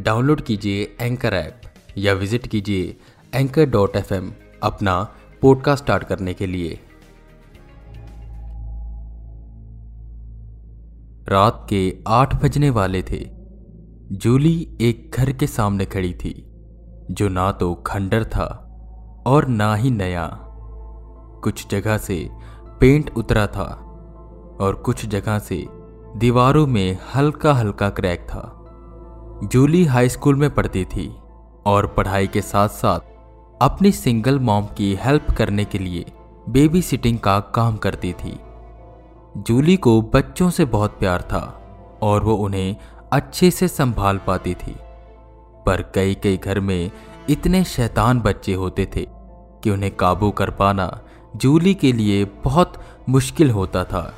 Download कीजिए anchor app या visit कीजिए एंकर डॉट एफ़ अपना पॉडकास्ट स्टार्ट करने के लिए। रात के आठ बजने वाले थे। जूली एक घर के सामने खड़ी थी, जो ना तो खंडर था और ना ही नया। कुछ जगह से पेंट उतरा था और कुछ जगह से दीवारों में हल्का हल्का क्रैक था। जूली हाई स्कूल में पढ़ती थी और पढ़ाई के साथ साथ अपनी सिंगल मॉम की हेल्प करने के लिए बेबी सिटिंग का काम करती थी। जूली को बच्चों से बहुत प्यार था और वो उन्हें अच्छे से संभाल पाती थी। पर कई कई घर में इतने शैतान बच्चे होते थे कि उन्हें काबू कर पाना जूली के लिए बहुत मुश्किल होता था।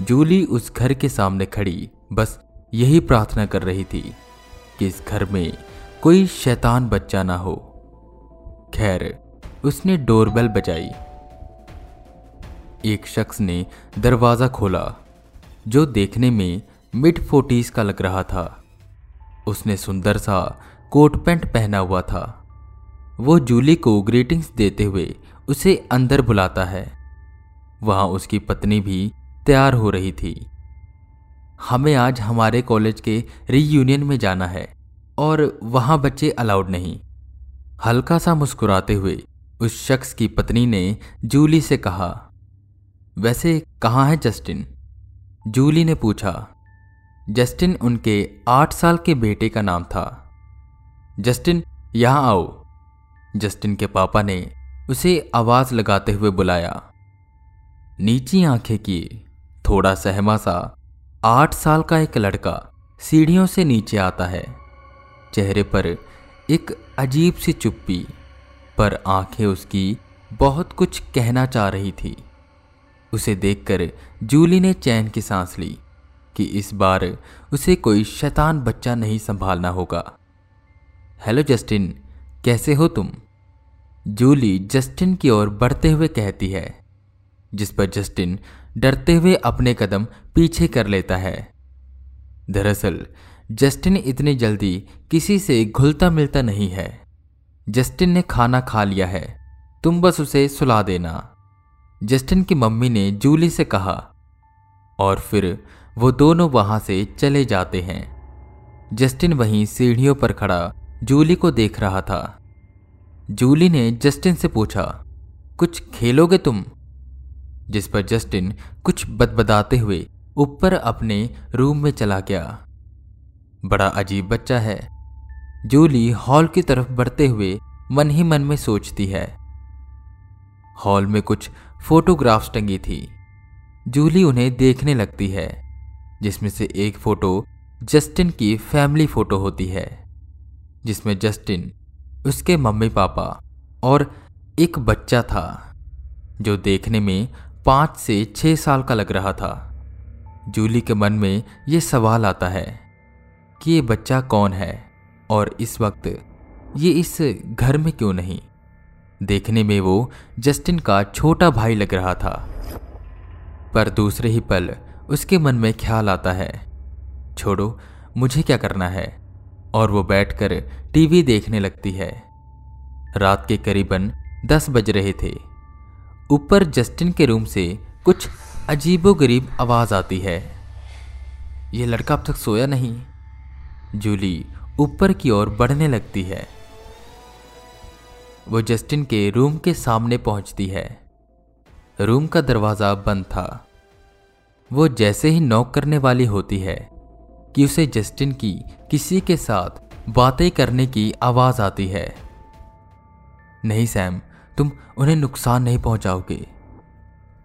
जूली उस घर के सामने खड़ी बस यही प्रार्थना कर रही थी कि इस घर में कोई शैतान बच्चा ना हो। खैर, उसने डोरबेल बजाई। एक शख्स ने दरवाज़ा खोला, जो देखने में मिड फोर्टीज का लग रहा था। उसने सुंदर सा कोट पैंट पहना हुआ था। वो जूली को ग्रीटिंग्स देते हुए उसे अंदर बुलाता है। वहाँ उसकी पत्नी भी तैयार हो रही थी। हमें आज हमारे कॉलेज के रीयूनियन में जाना है और वहाँ बच्चे अलाउड नहीं। हल्का सा मुस्कुराते हुए उस शख्स की पत्नी ने जूली से कहा, वैसे कहाँ है जस्टिन? जूली ने पूछा, जस्टिन उनके आठ साल के बेटे का नाम था। जस्टिन, यहाँ आओ। जस्टिन के पापा ने उसे आवाज़ लगाते हुए बुलाया। नीची आँखें किए, थोड़ा सहमा सा आठ साल का एक लड़का सीढ़ियों से नीचे आता है। चेहरे पर एक अजीब सी चुप्पी, पर आँखें उसकी बहुत कुछ कहना चाह रही थी। उसे देखकर जूली ने चैन की सांस ली कि इस बार उसे कोई शैतान बच्चा नहीं संभालना होगा। हेलो जस्टिन, कैसे हो तुम? जूली जस्टिन की ओर बढ़ते हुए कहती है, जिस पर जस्टिन डरते हुए अपने कदम पीछे कर लेता है। दरअसल, जस्टिन इतनी जल्दी किसी से घुलता मिलता नहीं है। जस्टिन ने खाना खा लिया है, तुम बस उसे सुला देना। जस्टिन की मम्मी ने जूली से कहा, और फिर वो दोनों वहाँ से चले जाते हैं। जस्टिन वहीं सीढ़ियों पर खड़ा जूली को देख रहा था। जूली ने जस्टिन से पूछा, कुछ खेलोगे तुम? जिस पर जस्टिन कुछ बदबदाते हुए ऊपर अपने रूम में चला गया। बड़ा अजीब बच्चा है। जूली हॉल की तरफ़ बढ़ते हुए मन ही मन में सोचती है। हॉल में कुछ फोटोग्राफ्स टंगी थी। जूली उन्हें देखने लगती है, जिसमें से एक फ़ोटो जस्टिन की फैमिली फ़ोटो होती है, जिसमें जस्टिन उसके मम्मी पापा और एक बच्चा था, जो देखने में पाँच से छह साल का लग रहा था। जूली के मन में यह सवाल आता है कि ये बच्चा कौन है और इस वक्त ये इस घर में क्यों नहीं? देखने में वो जस्टिन का छोटा भाई लग रहा था। पर दूसरे ही पल उसके मन में ख्याल आता है, छोड़ो, मुझे क्या करना है? और वो बैठकर टीवी देखने लगती है। रात के करीबन दस बज रहे थे। ऊपर जस्टिन के रूम से कुछ अजीबो गरीब आवाज़ आती है। ये लड़का अब तक सोया नहीं। जूली ऊपर की ओर बढ़ने लगती है। वो जस्टिन के रूम के सामने पहुँचती है। रूम का दरवाज़ा बंद था। वो जैसे ही नॉक करने वाली होती है कि उसे जस्टिन की किसी के साथ बातें करने की आवाज़ आती है। नहीं, सैम तुम उन्हें नुकसान नहीं पहुंचाओगे।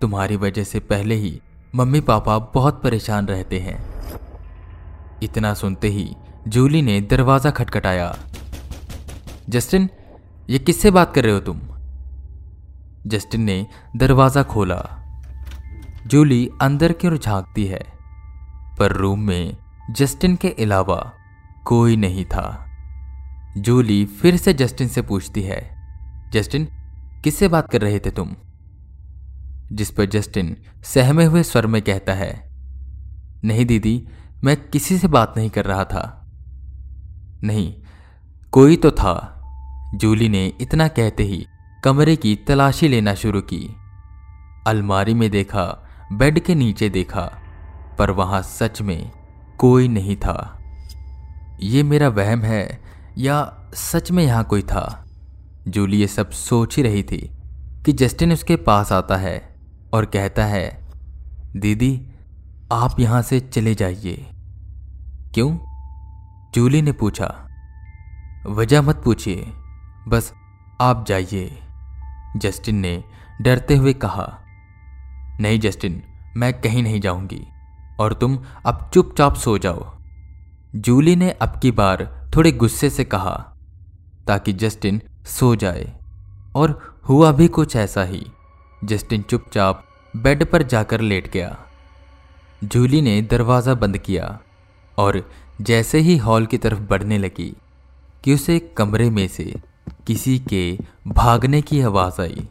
तुम्हारी वजह से पहले ही मम्मी पापा बहुत परेशान रहते हैं। इतना सुनते ही जूली ने दरवाज़ा खटखटाया। जस्टिन, ये किससे बात कर रहे हो तुम? जस्टिन ने दरवाज़ा खोला। जूली अंदर की ओर झांकती है, पर रूम में जस्टिन के अलावा कोई नहीं था। जूली फिर से जस्टिन से पूछती है, जस्टिन किससे बात कर रहे थे तुम? जिस पर जस्टिन सहमे हुए स्वर में कहता है, नहीं दीदी, मैं किसी से बात नहीं कर रहा था। नहीं, कोई तो था। जूली ने इतना कहते ही कमरे की तलाशी लेना शुरू की। अलमारी में देखा, बेड के नीचे देखा, पर वहाँ सच में कोई नहीं था। ये मेरा वहम है या सच में यहाँ कोई था? जूली ये सब सोच ही रही थी कि जस्टिन उसके पास आता है और कहता है, दीदी, आप यहाँ से चले जाइए। क्यों? जूली ने पूछा। वजह मत पूछिए, बस आप जाइए। जस्टिन ने डरते हुए कहा। नहीं जस्टिन, मैं कहीं नहीं जाऊँगी और तुम अब चुपचाप सो जाओ। जूली ने अब की बार थोड़े गुस्से से कहा ताकि जस्टिन सो जाए। और हुआ भी कुछ ऐसा ही। जस्टिन चुपचाप बेड पर जाकर लेट गया। जूली ने दरवाज़ा बंद किया और जैसे ही हॉल की तरफ़ बढ़ने लगी कि उसे कमरे में से किसी के भागने की आवाज़ आई,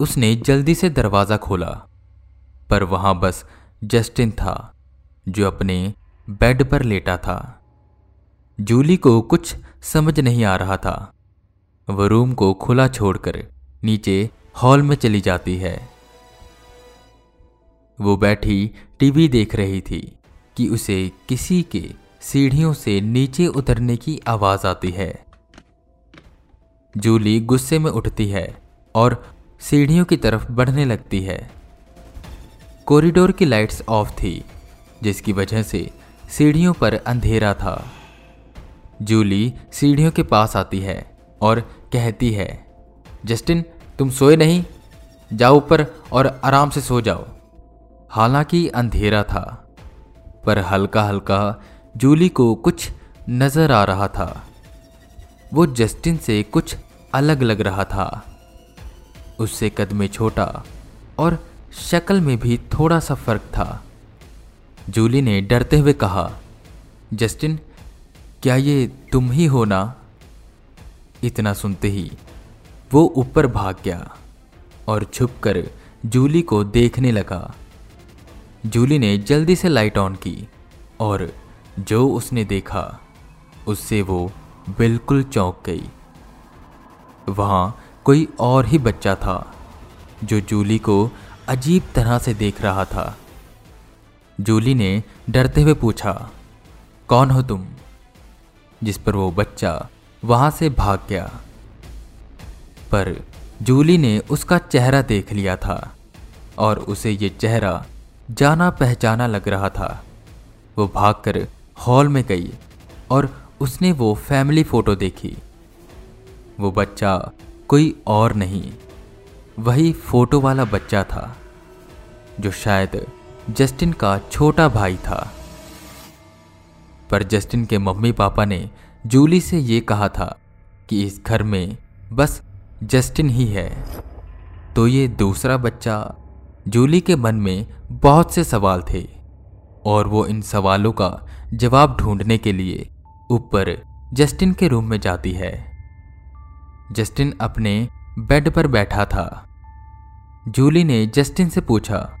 उसने जल्दी से दरवाज़ा खोला। पर वहाँ बस जस्टिन था, जो अपने बेड पर लेटा था। जूली को कुछ समझ नहीं आ रहा था। वह रूम को खुला छोड़कर नीचे हॉल में चली जाती है। वो बैठी टीवी देख रही थी कि उसे किसी के सीढ़ियों से नीचे उतरने की आवाज़ आती है। जूली गुस्से में उठती है और सीढ़ियों की तरफ़ बढ़ने लगती है। कॉरिडोर की लाइट्स ऑफ़ थी, जिसकी वजह से सीढ़ियों पर अंधेरा था। जूली सीढ़ियों के पास आती है और कहती है, जस्टिन, तुम सोए नहीं? जाओ ऊपर और आराम से सो जाओ। हालाँकि अंधेरा था, पर हल्का हल्का जूली को कुछ नज़र आ रहा था। वो जस्टिन से कुछ अलग लग रहा था। उससे कद में छोटा और शक्ल में भी थोड़ा सा फ़र्क था। जूली ने डरते हुए कहा, जस्टिन, क्या ये तुम ही हो ना? इतना सुनते ही वो ऊपर भाग गया और छुपकर जूली को देखने लगा। जूली ने जल्दी से लाइट ऑन की और जो उसने देखा, उससे वो बिल्कुल चौंक गई। वहाँ कोई और ही बच्चा था जो जूली को अजीब तरह से देख रहा था। जूली ने डरते हुए पूछा, कौन हो तुम? जिस पर वो बच्चा वहाँ से भाग गया। पर जूली ने उसका चेहरा देख लिया था और उसे ये चेहरा जाना पहचाना लग रहा था। वो भागकर हॉल में गई और उसने वो फैमिली फ़ोटो देखी। वो बच्चा कोई और नहीं, वही फ़ोटो वाला बच्चा था, जो शायद जस्टिन का छोटा भाई था। पर जस्टिन के मम्मी पापा ने जूली से ये कहा था कि इस घर में बस जस्टिन ही है। तो ये दूसरा बच्चा जूली के मन में बहुत से सवाल थे और वो इन सवालों का जवाब ढूँढने के लिए ऊपर जस्टिन के रूम में जाती है। जस्टिन अपने बेड पर बैठा था। जूली ने जस्टिन से पूछा,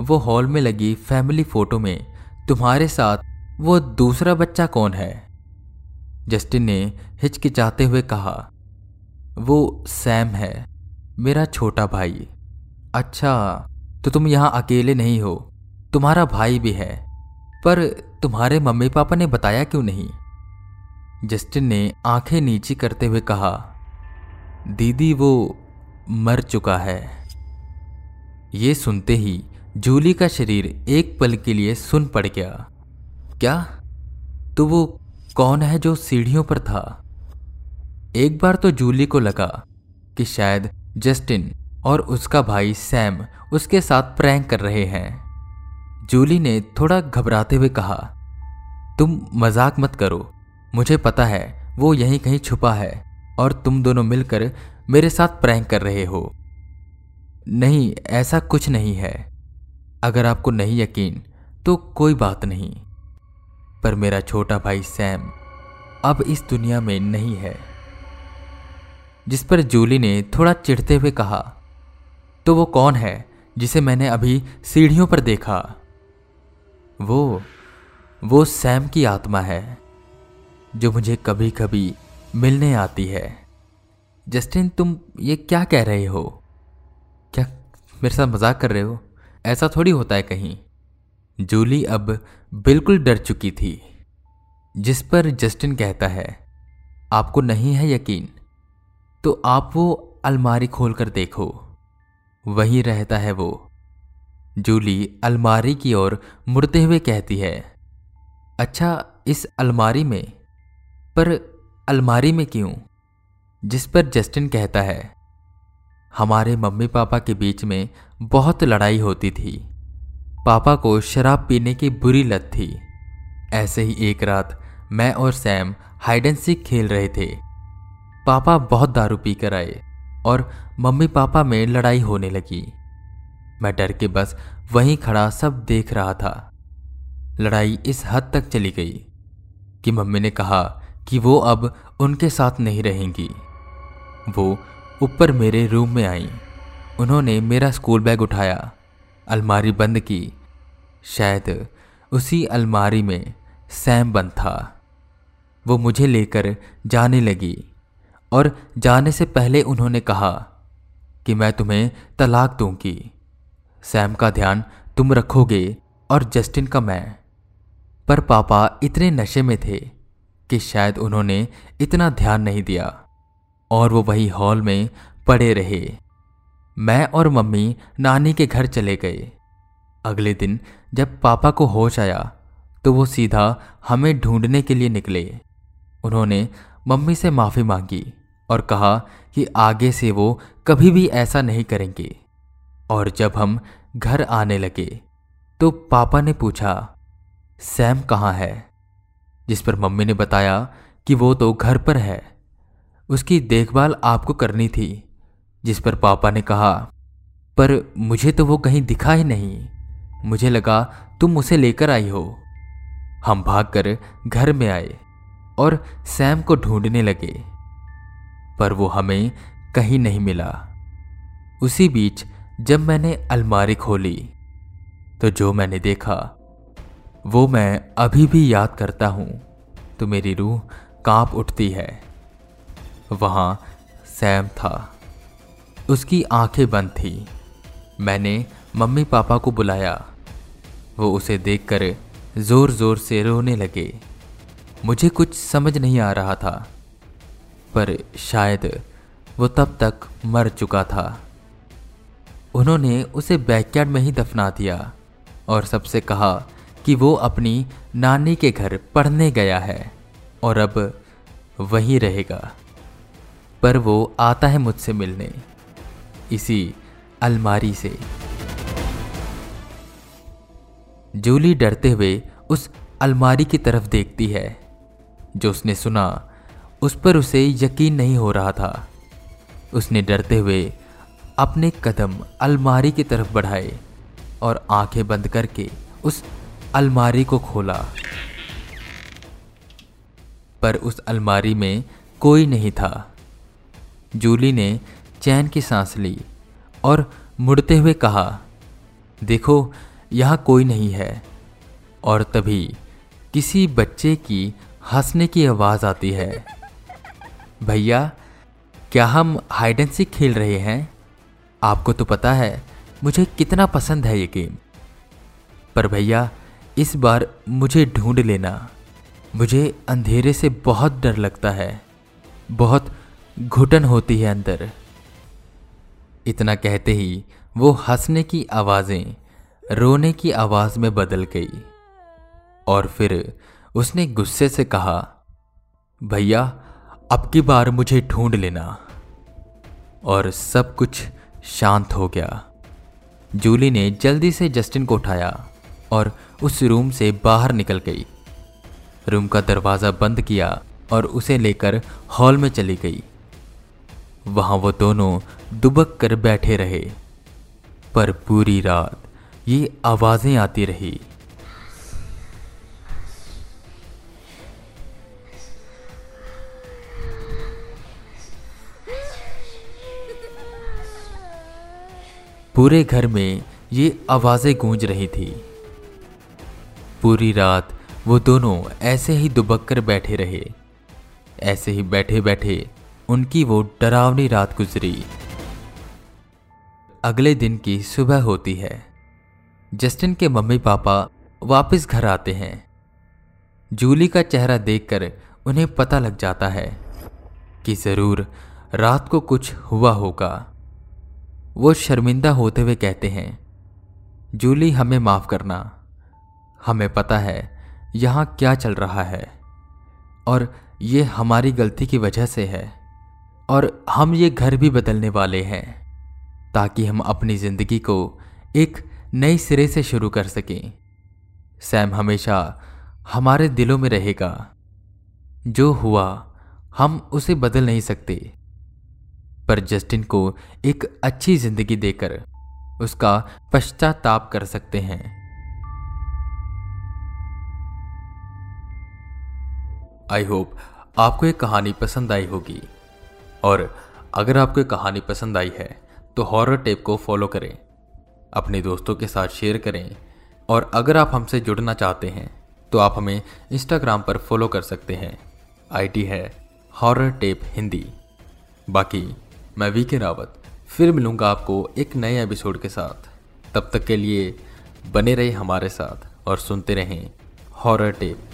वो हॉल में लगी फैमिली फ़ोटो में तुम्हारे साथ वो दूसरा बच्चा कौन है? जस्टिन ने हिचकिचाते हुए कहा, वो सैम है, मेरा छोटा भाई। अच्छा तो तुम यहाँ अकेले नहीं हो, तुम्हारा भाई भी है, पर तुम्हारे मम्मी पापा ने बताया क्यों नहीं? जस्टिन ने आँखें नीची करते हुए कहा, दीदी, वो मर चुका है। ये सुनते ही जूली का शरीर एक पल के लिए सुन पड़ गया। क्या? तो वो कौन है जो सीढ़ियों पर था? एक बार तो जूली को लगा कि शायद जस्टिन और उसका भाई सैम उसके साथ प्रैंक कर रहे हैं। जूली ने थोड़ा घबराते हुए कहा, तुम मज़ाक मत करो। मुझे पता है वो यहीं कहीं छुपा है और तुम दोनों मिलकर मेरे साथ प्रैंक कर रहे हो। नहीं, ऐसा कुछ नहीं है। अगर आपको नहीं यकीन तो कोई बात नहीं। पर मेरा छोटा भाई सैम अब इस दुनिया में नहीं है। जिस पर जूली ने थोड़ा चिढ़ते हुए कहा तो वो कौन है जिसे मैंने अभी सीढ़ियों पर देखा? वो वो सैम की आत्मा है, जो मुझे कभी कभी मिलने आती है। जस्टिन, तुम ये क्या कह रहे हो? क्या मेरे साथ मज़ाक कर रहे हो? ऐसा थोड़ी होता है कहीं। जूली अब बिल्कुल डर चुकी थी, जिस पर जस्टिन कहता है, आपको नहीं है यकीन? तो आप वो अलमारी खोलकर देखो। वहीं रहता है वो। जूली अलमारी की ओर मुड़ते हुए कहती है अच्छा इस अलमारी में? पर अलमारी में क्यों? जिस पर जस्टिन कहता है, हमारे मम्मी पापा के बीच में बहुत लड़ाई होती थी। पापा को शराब पीने की बुरी लत थी। ऐसे ही एक रात, मैं और सैम हाइड एंड सीक खेल रहे थे। पापा बहुत दारू पी कर आए और मम्मी पापा में लड़ाई होने लगी। मैं डर के बस वहीं खड़ा सब देख रहा था। लड़ाई इस हद तक चली गई कि मम्मी ने कहा कि वो अब उनके साथ नहीं रहेंगी। वो ऊपर मेरे रूम में आई। उन्होंने मेरा स्कूल बैग उठाया अलमारी बंद की। शायद उसी अलमारी में सैम बंद था। वो मुझे लेकर जाने लगी और जाने से पहले उन्होंने कहा कि मैं तुम्हें तलाक दूँगी। सैम का ध्यान तुम रखोगे और जस्टिन का मैं। पर पापा इतने नशे में थे कि शायद उन्होंने इतना ध्यान नहीं दिया और वो वही हॉल में पड़े रहे। मैं और मम्मी नानी के घर चले गए। अगले दिन जब पापा को होश आया तो वो सीधा हमें ढूँढने के लिए निकले। उन्होंने मम्मी से माफ़ी मांगी और कहा कि आगे से वो कभी भी ऐसा नहीं करेंगे। और जब हम घर आने लगे तो पापा ने पूछा, सैम कहाँ है? जिस पर मम्मी ने बताया कि वो तो घर पर है। उसकी देखभाल आपको करनी थी। जिस पर पापा ने कहा, पर मुझे तो वो कहीं दिखा ही नहीं। मुझे लगा, तुम उसे लेकर आई हो। हम भागकर घर में आए और सैम को ढूँढने लगे, पर वो हमें कहीं नहीं मिला। उसी बीच जब मैंने अलमारी खोली तो जो मैंने देखा, वो मैं अभी भी याद करता हूँ तो मेरी रूह काँप उठती है। वहाँ सैम था। उसकी आँखें बंद थी। मैंने मम्मी पापा को बुलाया। वो उसे देखकर ज़ोर ज़ोर से रोने लगे। मुझे कुछ समझ नहीं आ रहा था, पर शायद वो तब तक मर चुका था। उन्होंने उसे बैकयार्ड में ही दफना दिया और सबसे कहा कि वो अपनी नानी के घर पढ़ने गया है और अब वहीं रहेगा। पर वो आता है मुझसे मिलने। इसी अलमारी से। जूली डरते हुए उस अलमारी की तरफ़ देखती है, जो उसने सुना, उस पर उसे यकीन नहीं हो रहा था। उसने डरते हुए अपने कदम अलमारी की तरफ़ बढ़ाए और आँखें बंद करके उस अलमारी को खोला। पर उस अलमारी में कोई नहीं था। जूली ने चैन की सांस ली और मुड़ते हुए कहा, देखो, यहाँ कोई नहीं है। और तभी किसी बच्चे की हंसने की आवाज़ आती है। भैया, क्या हम हाइड एंड सीक खेल रहे हैं? आपको तो पता है, मुझे कितना पसंद है ये गेम पर भैया, इस बार मुझे ढूंढ लेना। मुझे अंधेरे से बहुत डर लगता है। बहुत घुटन होती है अंदर। इतना कहते ही वो हंसने की आवाज़ें, रोने की आवाज़ में बदल गई। और फिर उसने गुस्से से कहा, भैया, अब की बार मुझे ढूंढ लेना। और सब कुछ शांत हो गया। जूली ने जल्दी से जस्टिन को उठाया और उस रूम से बाहर निकल गई। रूम का दरवाज़ा बंद किया और उसे लेकर हॉल में चली गई। वहाँ वो दोनों दुबक कर बैठे रहे। पर पूरी रात ये आवाज़ें आती रही। पूरे घर में ये आवाज़ें गूंज रही थी। पूरी रात वो दोनों ऐसे ही दुबक कर बैठे रहे। ऐसे ही बैठे बैठे उनकी वो डरावनी रात गुजरी। अगले दिन की सुबह होती है। जस्टिन के मम्मी पापा वापस घर आते हैं। जूली का चेहरा देखकर उन्हें पता लग जाता है कि ज़रूर रात को कुछ हुआ होगा। वो शर्मिंदा होते हुए कहते हैं, जूली, हमें माफ़ करना। हमें पता है यहाँ क्या चल रहा है और ये हमारी गलती की वजह से है। और हम ये घर भी बदलने वाले हैं, ताकि हम अपनी ज़िंदगी को एक नए सिरे से शुरू कर सकें। सैम हमेशा हमारे दिलों में रहेगा। जो हुआ, हम उसे बदल नहीं सकते। पर जस्टिन को एक अच्छी ज़िंदगी देकर उसका पश्चाताप कर सकते हैं। आई होप आपको ये कहानी पसंद आई होगी। और अगर आपको कहानी पसंद आई है तो हॉरर टेप को फॉलो करें, अपने दोस्तों के साथ शेयर करें, और अगर आप हमसे जुड़ना चाहते हैं तो आप हमें इंस्टाग्राम पर फॉलो कर सकते हैं। आईडी है हॉरर टेप हिंदी। बाकी, मैं वी के रावत, फिर मिलूँगा आपको एक नए एपिसोड के साथ। तब तक के लिए बने रहे हमारे साथ, और सुनते रहें हॉरर टेप